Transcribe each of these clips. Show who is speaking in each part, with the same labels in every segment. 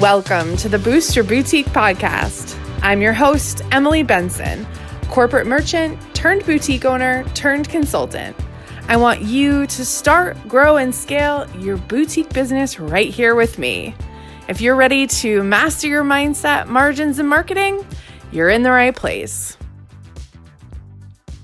Speaker 1: Welcome to the Boost Your Boutique podcast. I'm your host, Emily Benson, corporate merchant turned boutique owner turned consultant. I want you to start, grow, and scale your boutique business right here with me. If you're ready to master your mindset, margins, and marketing, you're in the right place.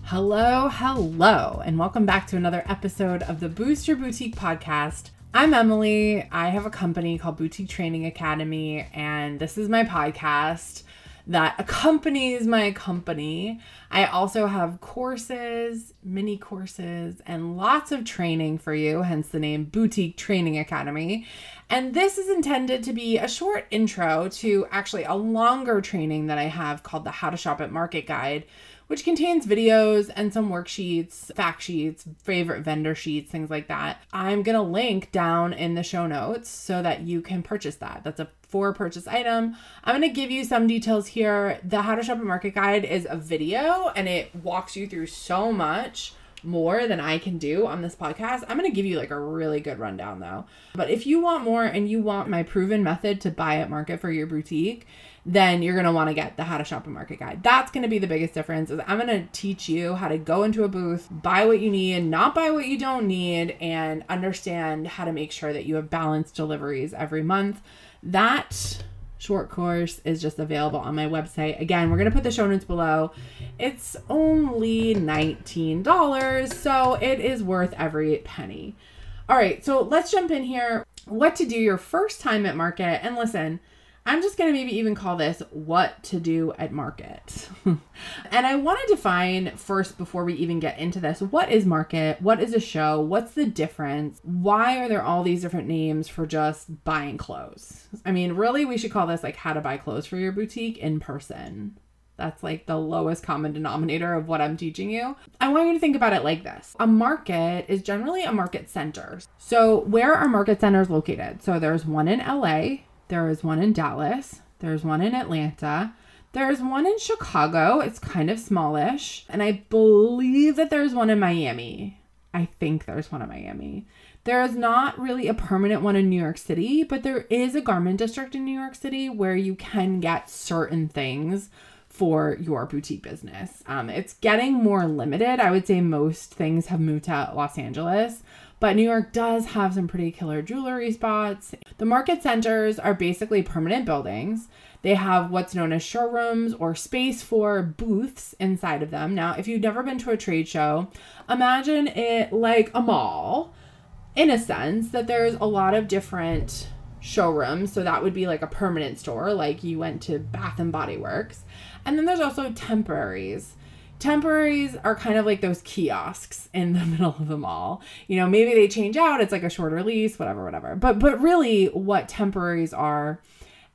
Speaker 1: Hello, hello, and welcome back to another episode of the Boost Your Boutique podcast. I'm Emily. I have a company called Boutique Training Academy, and this is my podcast that accompanies my company. I also have courses, mini courses, and lots of training for you, hence the name Boutique Training Academy. And this is intended to be a short intro to actually a longer training that I have called the How to Shop at Market Guide which contains videos and some worksheets, fact sheets, favorite vendor sheets, things like that. I'm going to link down in the show notes so that you can purchase that. That's a for purchase item. I'm going to give you some details here. The How to Shop a Market Guide is a video and it walks you through so much more than I can do on this podcast. I'm going to give you like a really good rundown though. But if you want more and you want my proven method to buy at market for your boutique, then you're going to want to get the how to shop a market guide. That's going to be the biggest difference is I'm going to teach you how to go into a booth, buy what you need, not buy what you don't need and understand how to make sure that you have balanced deliveries every month. That short course is just available on my website. Again, we're going to put the show notes below. It's only $19, so it is worth every penny. All right, so let's jump in here. What to do your first time at market. And listen, I'm just going to maybe even call this what to do at market. and I want to define first, before we even get into this, what is market? What is a show? What's the difference? Why are there all these different names for just buying clothes? I mean, really, we should call this like how to buy clothes for your boutique in person. That's like the lowest common denominator of what I'm teaching you. I want you to think about it like this a market is generally a market center. So, where are market centers located? So, there's one in LA, there is one in Dallas. There's one in Atlanta. There's one in Chicago. It's kind of smallish. And I believe that there's one in Miami. I think there's one in Miami. There is not really a permanent one in New York City, but there is a garment district in New York City where you can get certain things for your boutique business. Um, it's getting more limited. I would say most things have moved to Los Angeles, but New York does have some pretty killer jewelry spots. The market centers are basically permanent buildings. They have what's known as showrooms or space for booths inside of them. Now, if you've never been to a trade show, imagine it like a mall in a sense that there's a lot of different showrooms. So that would be like a permanent store, like you went to Bath and Body Works. And then there's also temporaries temporaries are kind of like those kiosks in the middle of the mall. You know, maybe they change out, it's like a shorter lease, whatever, whatever. But but really what temporaries are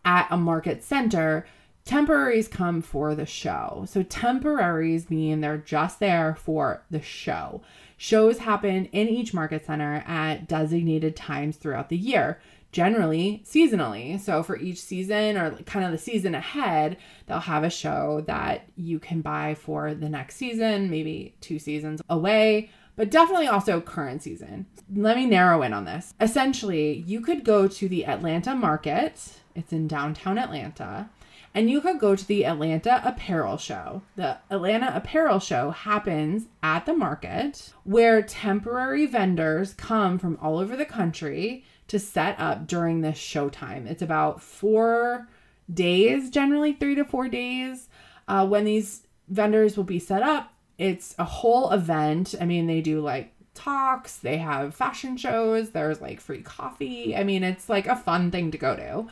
Speaker 1: at a market center, temporaries come for the show. So temporaries mean they're just there for the show. Shows happen in each market center at designated times throughout the year generally seasonally. So for each season or kind of the season ahead, they'll have a show that you can buy for the next season, maybe two seasons away, but definitely also current season. Let me narrow in on this. Essentially, you could go to the Atlanta market, it's in downtown Atlanta. And you could go to the Atlanta Apparel Show. The Atlanta Apparel Show happens at the market where temporary vendors come from all over the country to set up during this showtime. It's about four days, generally three to four days, uh, when these vendors will be set up. It's a whole event. I mean, they do like talks, they have fashion shows, there's like free coffee. I mean, it's like a fun thing to go to.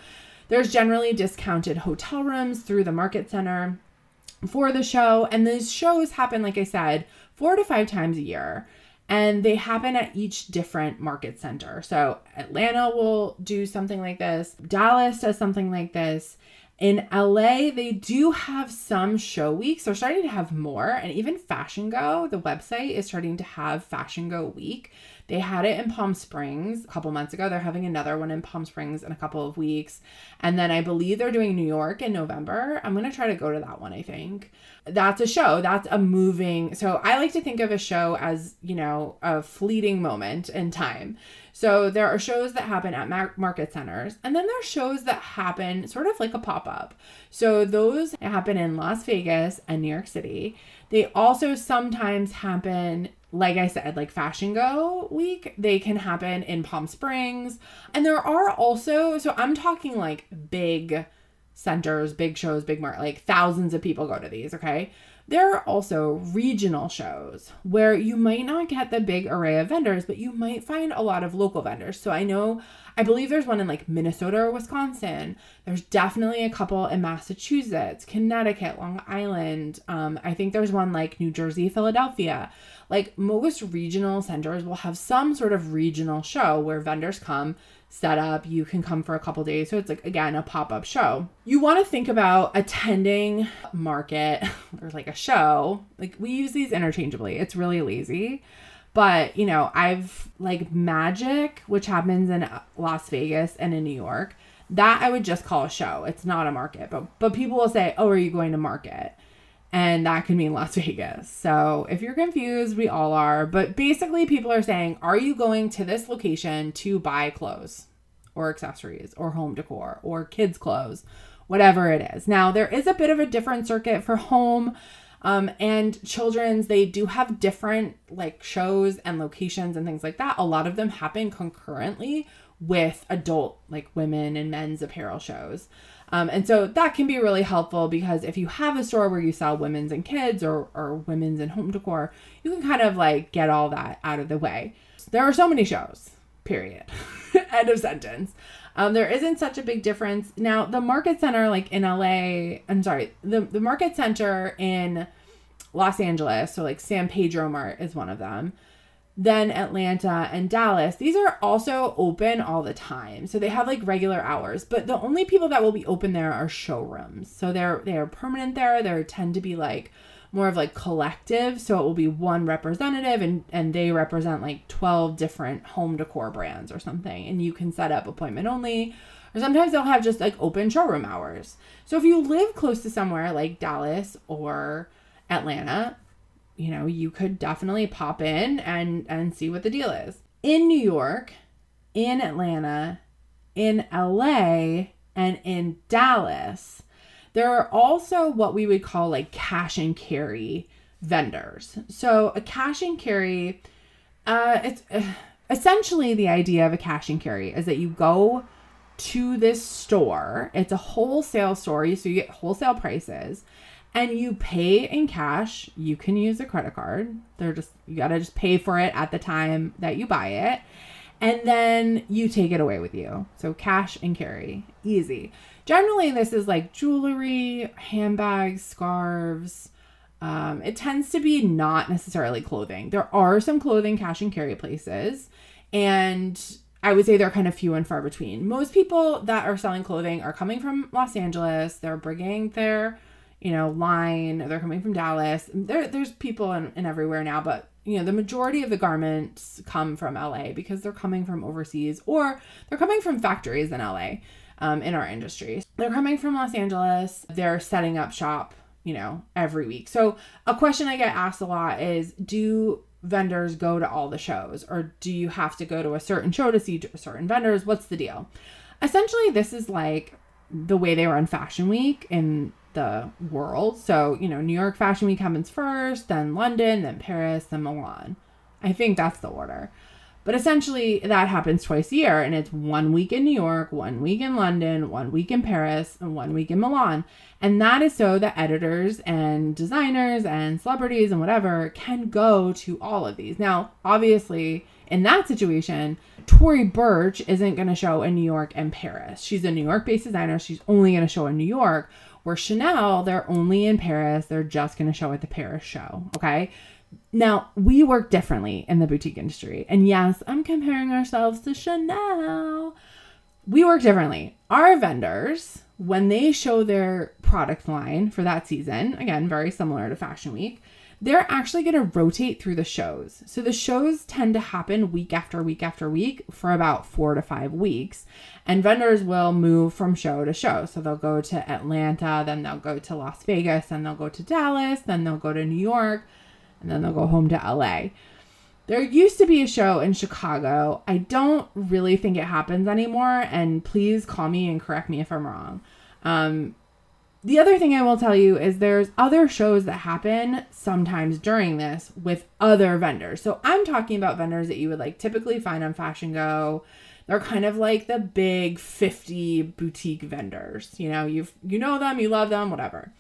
Speaker 1: There's generally discounted hotel rooms through the market center for the show, and these shows happen, like I said, four to five times a year and they happen at each different market center. So Atlanta will do something like this, Dallas does something like this. In LA, they do have some show weeks. They're starting to have more, and even Fashion Go, the website, is starting to have Fashion Go week. They had it in Palm Springs a couple months ago. They're having another one in Palm Springs in a couple of weeks. And then I believe they're doing New York in November. I'm going to try to go to that one, I think. That's a show. That's a moving. So I like to think of a show as, you know, a fleeting moment in time. So there are shows that happen at market centers, and then there are shows that happen sort of like a pop up. So those happen in Las Vegas and New York City. They also sometimes happen like I said, like Fashion Go week, they can happen in Palm Springs. And there are also, so I'm talking like big centers, big shows, big market, like thousands of people go to these, okay? There are also regional shows where you might not get the big array of vendors, but you might find a lot of local vendors. So I know, I believe there's one in like Minnesota or Wisconsin. There's definitely a couple in Massachusetts, Connecticut, Long Island. Um, I think there's one like New Jersey, Philadelphia. Like most regional centers will have some sort of regional show where vendors come set up. You can come for a couple days. So it's like, again, a pop up show. You want to think about attending market or like a show. Like we use these interchangeably. It's really lazy. But, you know, I've like magic, which happens in Las Vegas and in New York. That I would just call a show. It's not a market. But but people will say, "Oh, are you going to market?" And that can mean Las Vegas. So if you're confused, we all are. But basically, people are saying, Are you going to this location to buy clothes or accessories or home decor or kids' clothes, whatever it is? Now, there is a bit of a different circuit for home. Um, and children's, they do have different like shows and locations and things like that. A lot of them happen concurrently with adult, like women and men's apparel shows. Um, and so that can be really helpful because if you have a store where you sell women's and kids or, or women's and home decor, you can kind of like get all that out of the way. There are so many shows, period. End of sentence. Um, there isn't such a big difference. Now, the market center, like in LA, I'm sorry, the, the market center in Los Angeles, so like San Pedro Mart is one of them then Atlanta and Dallas. These are also open all the time. So they have like regular hours, but the only people that will be open there are showrooms. So they're they're permanent there. They tend to be like more of like collective, so it will be one representative and and they represent like 12 different home decor brands or something and you can set up appointment only or sometimes they'll have just like open showroom hours. So if you live close to somewhere like Dallas or Atlanta, you know, you could definitely pop in and and see what the deal is. In New York, in Atlanta, in LA, and in Dallas, there are also what we would call like cash and carry vendors. So a cash and carry uh it's uh, essentially the idea of a cash and carry is that you go to this store. It's a wholesale store, so you get wholesale prices and you pay in cash. You can use a credit card. They're just you got to just pay for it at the time that you buy it. And then you take it away with you. So cash and carry. Easy. Generally this is like jewelry, handbags, scarves. Um, it tends to be not necessarily clothing. There are some clothing cash and carry places, and I would say they're kind of few and far between. Most people that are selling clothing are coming from Los Angeles. They're bringing their you know, line. They're coming from Dallas. There, there's people in, in everywhere now, but you know, the majority of the garments come from LA because they're coming from overseas or they're coming from factories in LA um, in our industry. They're coming from Los Angeles. They're setting up shop, you know, every week. So a question I get asked a lot is, do vendors go to all the shows or do you have to go to a certain show to see certain vendors? What's the deal? Essentially, this is like the way they run Fashion Week in the world. So, you know, New York Fashion Week happens first, then London, then Paris, then Milan. I think that's the order. But essentially, that happens twice a year, and it's one week in New York, one week in London, one week in Paris, and one week in Milan. And that is so that editors and designers and celebrities and whatever can go to all of these. Now, obviously, in that situation, Tory Burch isn't going to show in New York and Paris. She's a New York based designer. She's only going to show in New York. Where Chanel, they're only in Paris. They're just going to show at the Paris show. Okay. Now, we work differently in the boutique industry. And yes, I'm comparing ourselves to Chanel. We work differently. Our vendors, when they show their product line for that season, again, very similar to Fashion Week, they're actually going to rotate through the shows. So the shows tend to happen week after week after week for about four to five weeks. And vendors will move from show to show. So they'll go to Atlanta, then they'll go to Las Vegas, then they'll go to Dallas, then they'll go to New York, and then they'll go home to LA. There used to be a show in Chicago. I don't really think it happens anymore. And please call me and correct me if I'm wrong. Um, the other thing I will tell you is there's other shows that happen sometimes during this with other vendors. So I'm talking about vendors that you would like typically find on Fashion Go. They're kind of like the big 50 boutique vendors. You know, you've you know them, you love them, whatever.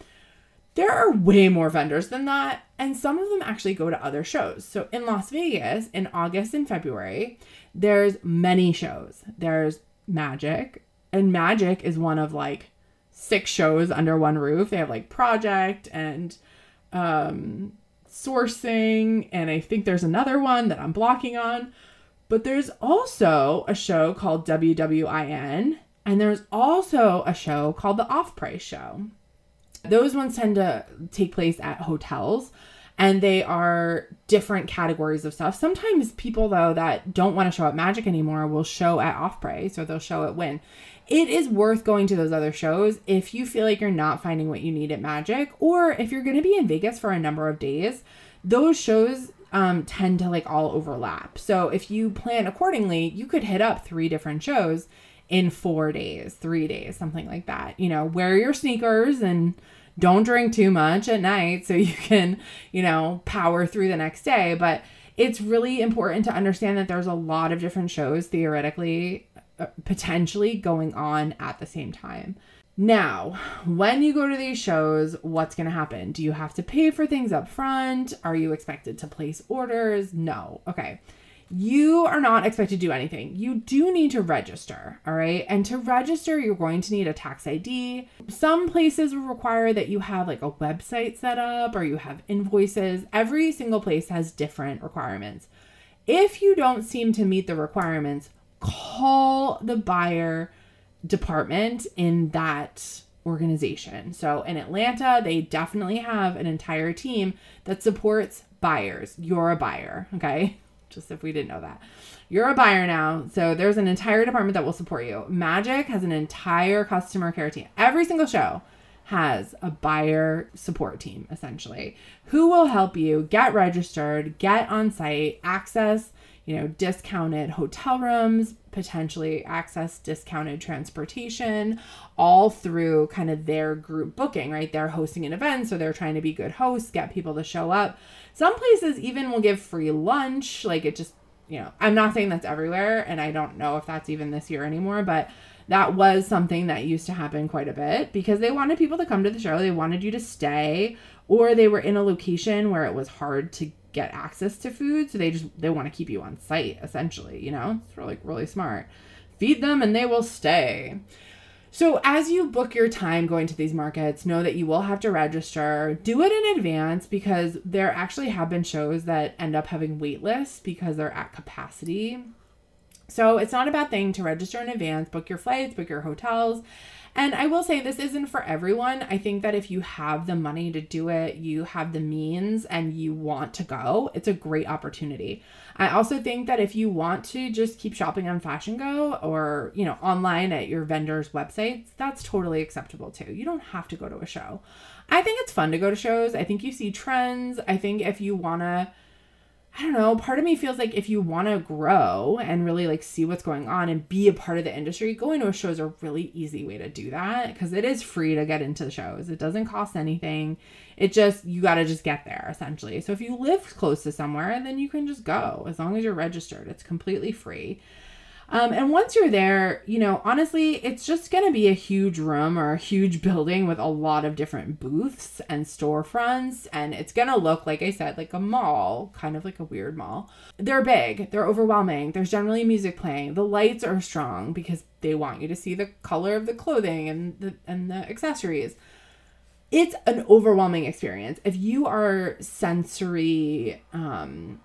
Speaker 1: There are way more vendors than that, and some of them actually go to other shows. So in Las Vegas in August and February, there's many shows. There's Magic, and Magic is one of like six shows under one roof. They have like project and um, sourcing, and I think there's another one that I'm blocking on. But there's also a show called WWIN, and there's also a show called the Off Price Show. Those ones tend to take place at hotels and they are different categories of stuff. Sometimes people though that don't want to show at Magic anymore will show at Off Price or they'll show at WWIN it is worth going to those other shows if you feel like you're not finding what you need at Magic, or if you're going to be in Vegas for a number of days. Those shows um, tend to like all overlap. So if you plan accordingly, you could hit up three different shows in four days, three days, something like that. You know, wear your sneakers and don't drink too much at night so you can, you know, power through the next day. But it's really important to understand that there's a lot of different shows theoretically potentially going on at the same time. Now, when you go to these shows, what's going to happen? Do you have to pay for things up front? Are you expected to place orders? No. Okay. You are not expected to do anything. You do need to register, all right? And to register, you're going to need a tax ID. Some places will require that you have like a website set up or you have invoices. Every single place has different requirements. If you don't seem to meet the requirements, call the buyer department in that organization. So in Atlanta, they definitely have an entire team that supports buyers. You're a buyer, okay? Just if we didn't know that. You're a buyer now. So there's an entire department that will support you. Magic has an entire customer care team. Every single show has a buyer support team essentially who will help you get registered, get on site, access you know, discounted hotel rooms, potentially access discounted transportation, all through kind of their group booking, right? They're hosting an event, so they're trying to be good hosts, get people to show up. Some places even will give free lunch. Like it just, you know, I'm not saying that's everywhere, and I don't know if that's even this year anymore, but that was something that used to happen quite a bit because they wanted people to come to the show. They wanted you to stay, or they were in a location where it was hard to get access to food so they just they want to keep you on site essentially you know? It's really really smart. Feed them and they will stay. So as you book your time going to these markets know that you will have to register. Do it in advance because there actually have been shows that end up having wait lists because they're at capacity. So it's not a bad thing to register in advance book your flights book your hotels and I will say this isn't for everyone. I think that if you have the money to do it, you have the means, and you want to go, it's a great opportunity. I also think that if you want to just keep shopping on Fashion Go or, you know, online at your vendor's websites, that's totally acceptable too. You don't have to go to a show. I think it's fun to go to shows. I think you see trends. I think if you want to I don't know, part of me feels like if you want to grow and really like see what's going on and be a part of the industry, going to a show is a really easy way to do that because it is free to get into the shows. It doesn't cost anything. It just, you got to just get there essentially. So if you live close to somewhere, then you can just go as long as you're registered. It's completely free. Um, and once you're there, you know, honestly, it's just going to be a huge room or a huge building with a lot of different booths and storefronts. And it's going to look, like I said, like a mall, kind of like a weird mall. They're big, they're overwhelming. There's generally music playing. The lights are strong because they want you to see the color of the clothing and the, and the accessories. It's an overwhelming experience. If you are sensory, um,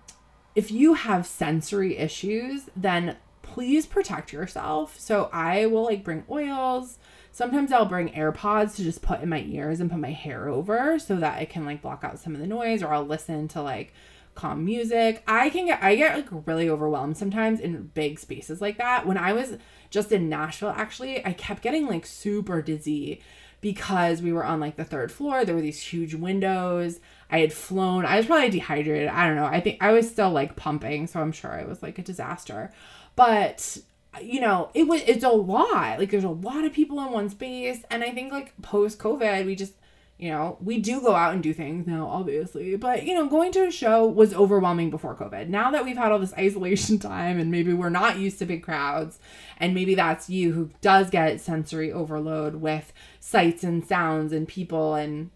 Speaker 1: if you have sensory issues, then please protect yourself. So I will like bring oils Sometimes I'll bring AirPods to just put in my ears and put my hair over so that I can like block out some of the noise or I'll listen to like calm music. I can get I get like really overwhelmed sometimes in big spaces like that. When I was just in Nashville actually, I kept getting like super dizzy because we were on like the third floor. There were these huge windows. I had flown. I was probably dehydrated. I don't know. I think I was still like pumping, so I'm sure it was like a disaster. But you know, it was it's a lot. Like there's a lot of people in one space and I think like post COVID, we just you know, we do go out and do things now, obviously, but you know, going to a show was overwhelming before COVID. Now that we've had all this isolation time and maybe we're not used to big crowds, and maybe that's you who does get sensory overload with sights and sounds and people and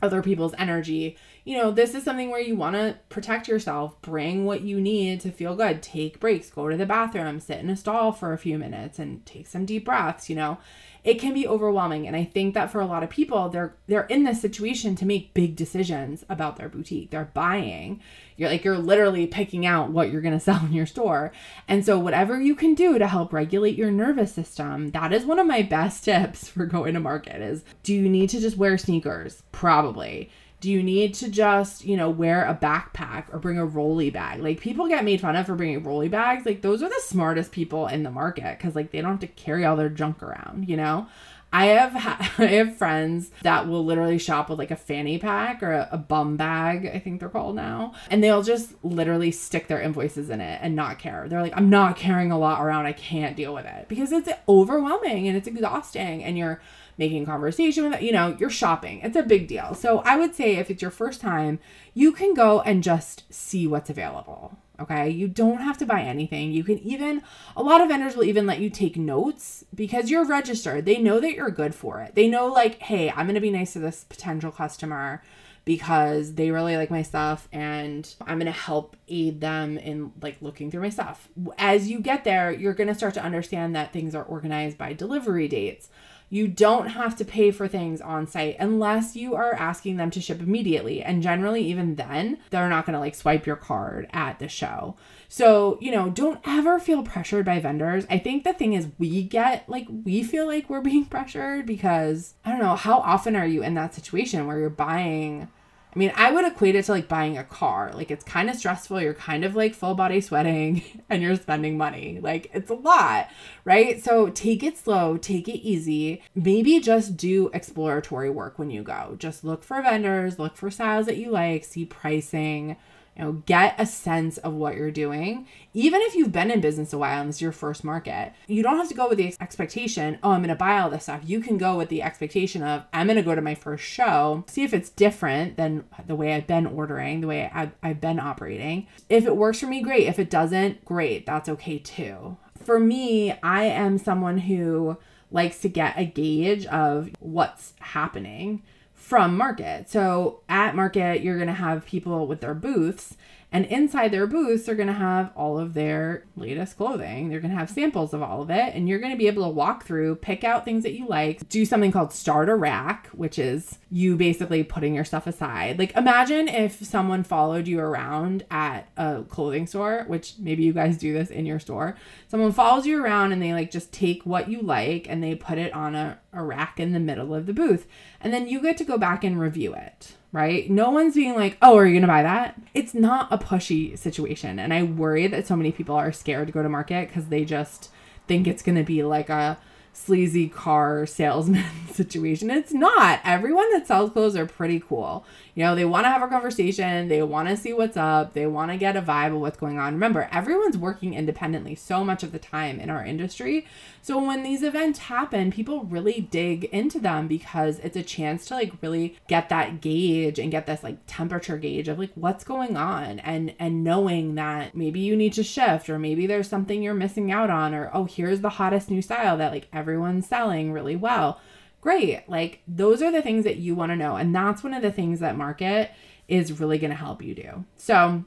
Speaker 1: other people's energy, you know, this is something where you want to protect yourself, bring what you need to feel good, take breaks, go to the bathroom, sit in a stall for a few minutes and take some deep breaths, you know. It can be overwhelming and i think that for a lot of people they're they're in this situation to make big decisions about their boutique. They're buying. You're like you're literally picking out what you're going to sell in your store. And so whatever you can do to help regulate your nervous system that is one of my best tips for going to market is do you need to just wear sneakers? Probably do you need to just, you know, wear a backpack or bring a rolly bag? Like people get made fun of for bringing rolly bags. Like those are the smartest people in the market cuz like they don't have to carry all their junk around, you know? I have ha- I have friends that will literally shop with like a fanny pack or a, a, bum bag, I think they're called now, and they'll just literally stick their invoices in it and not care. They're like, I'm not carrying a lot around. I can't deal with it because it's overwhelming and it's exhausting, and you're making conversation with you know, you're shopping. It's a big deal. So I would say if it's your first time, you can go and just see what's available. Okay. You don't have to buy anything. You can even, a lot of vendors will even let you take notes because you're registered. They know that you're good for it. They know, like, hey, I'm going to be nice to this potential customer because they really like my stuff and I'm going to help aid them in like looking through my stuff. As you get there, you're going to start to understand that things are organized by delivery dates. You don't have to pay for things on site unless you are asking them to ship immediately. And generally, even then, they're not going to like swipe your card at the show. So, you know, don't ever feel pressured by vendors. I think the thing is, we get like, we feel like we're being pressured because I don't know, how often are you in that situation where you're buying I mean, I would equate it to like buying a car. Like it's kind of stressful. You're kind of like full body sweating and you're spending money. Like it's a lot, right? So take it slow, take it easy. Maybe just do exploratory work when you go. Just look for vendors, look for styles that you like, see pricing, you know get a sense of what you're doing. Even if you've been in business a while and this is your first market you don't have to go with the expectation oh i'm going to buy all this stuff. You can go with the expectation of i'm going to go to my first show see if it's different than the way i've been ordering the way I've, I've been operating. If it works for me great. If it doesn't great. That's okay too. For me i am someone who likes to get a gauge of what's happening from market. So at market, you're going to have people with their booths and inside their booths, they're going to have all of their latest clothing. They're going to have samples of all of it. And you're going to be able to walk through, pick out things that you like, do something called start a rack, which is you basically putting your stuff aside. Like imagine if someone followed you around at a clothing store, which maybe you guys do this in your store. Someone follows you around and they like just take what you like and they put it on a, a rack in the middle of the booth. And then you get to go back and review it right? No one's being like, oh, are you going to buy that? It's not a pushy situation. And I worry that so many people are scared to go to market because they just think it's going to be like a sleazy car salesman situation. It's not. Everyone that sells clothes are pretty cool. You know, they want to have a conversation, they want to see what's up, they want to get a vibe of what's going on. Remember, everyone's working independently so much of the time in our industry. So when these events happen, people really dig into them because it's a chance to like really get that gauge and get this like temperature gauge of like what's going on and and knowing that maybe you need to shift or maybe there's something you're missing out on or oh, here's the hottest new style that like everyone's selling really well great. Like those are the things that you want to know. And that's one of the things that market is really going to help you do. So,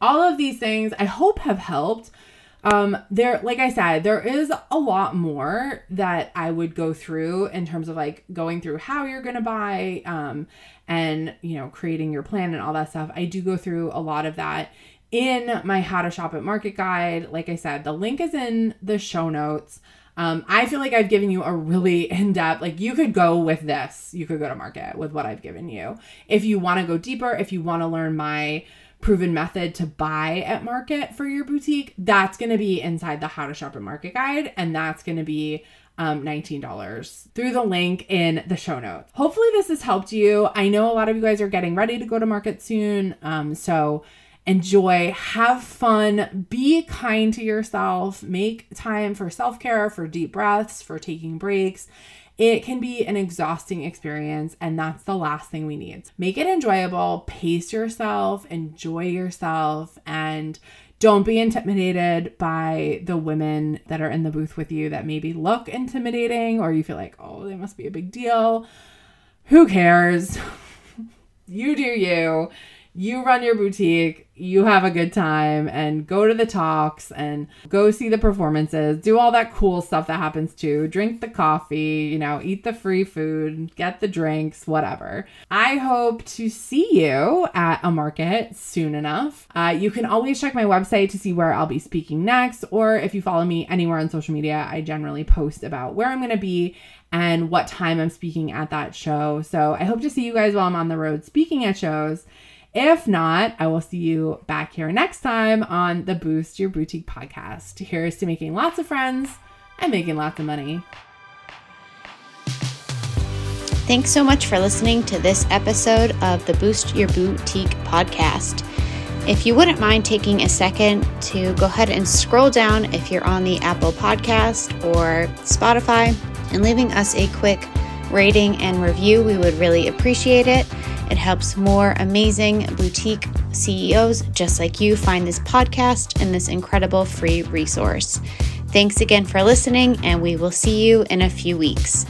Speaker 1: all of these things I hope have helped. Um, there, like I said, there is a lot more that I would go through in terms of like going through how you're to buy, um, and you know, creating your plan and all that stuff. I do go through a lot of that in my how to shop at market guide. Like I said, the link is in the show notes. Um, I feel like I've given you a really in depth, like you could go with this, you could go to market with what I've given you. If you want to go deeper, if you want to learn my proven method to buy at market for your boutique, that's going to be inside the How to Shop at Market guide. And that's going to be um, $19 through the link in the show notes. Hopefully, this has helped you. I know a lot of you guys are getting ready to go to market soon. Um, so, enjoy, have fun, be kind to yourself, make time for self care, for deep breaths, for taking breaks. It can be an exhausting experience, and that's the last thing we need. Make it enjoyable, pace yourself, enjoy yourself, and don't be intimidated by the women that are in the booth with you that maybe look intimidating or you feel like, oh, they must be a big deal. Who cares? you do you you run your boutique, you have a good time, and go to the talks and go see the performances, do all that cool stuff that happens too. Drink the coffee, you know, eat the free food, get the drinks, whatever. I hope to see you at a market soon enough. Uh, you can always check my website to see where I'll be speaking next, or if you follow me anywhere on social media, I generally post about where I'm going to be and what time I'm speaking at that show. So I hope to see you guys while I'm on the road speaking at shows. If not, I will see you back here next time on the Boost Your Boutique podcast. Here's to making lots of friends and making lots of money.
Speaker 2: Thanks so much for listening to this episode of the Boost Your Boutique podcast. If you wouldn't mind taking a second to go ahead and scroll down if you're on the Apple Podcast or Spotify and leaving us a quick rating and review, we would really appreciate it. It helps more amazing boutique CEOs just like you find this podcast and this incredible free resource. Thanks again for listening, and we will see you in a few weeks.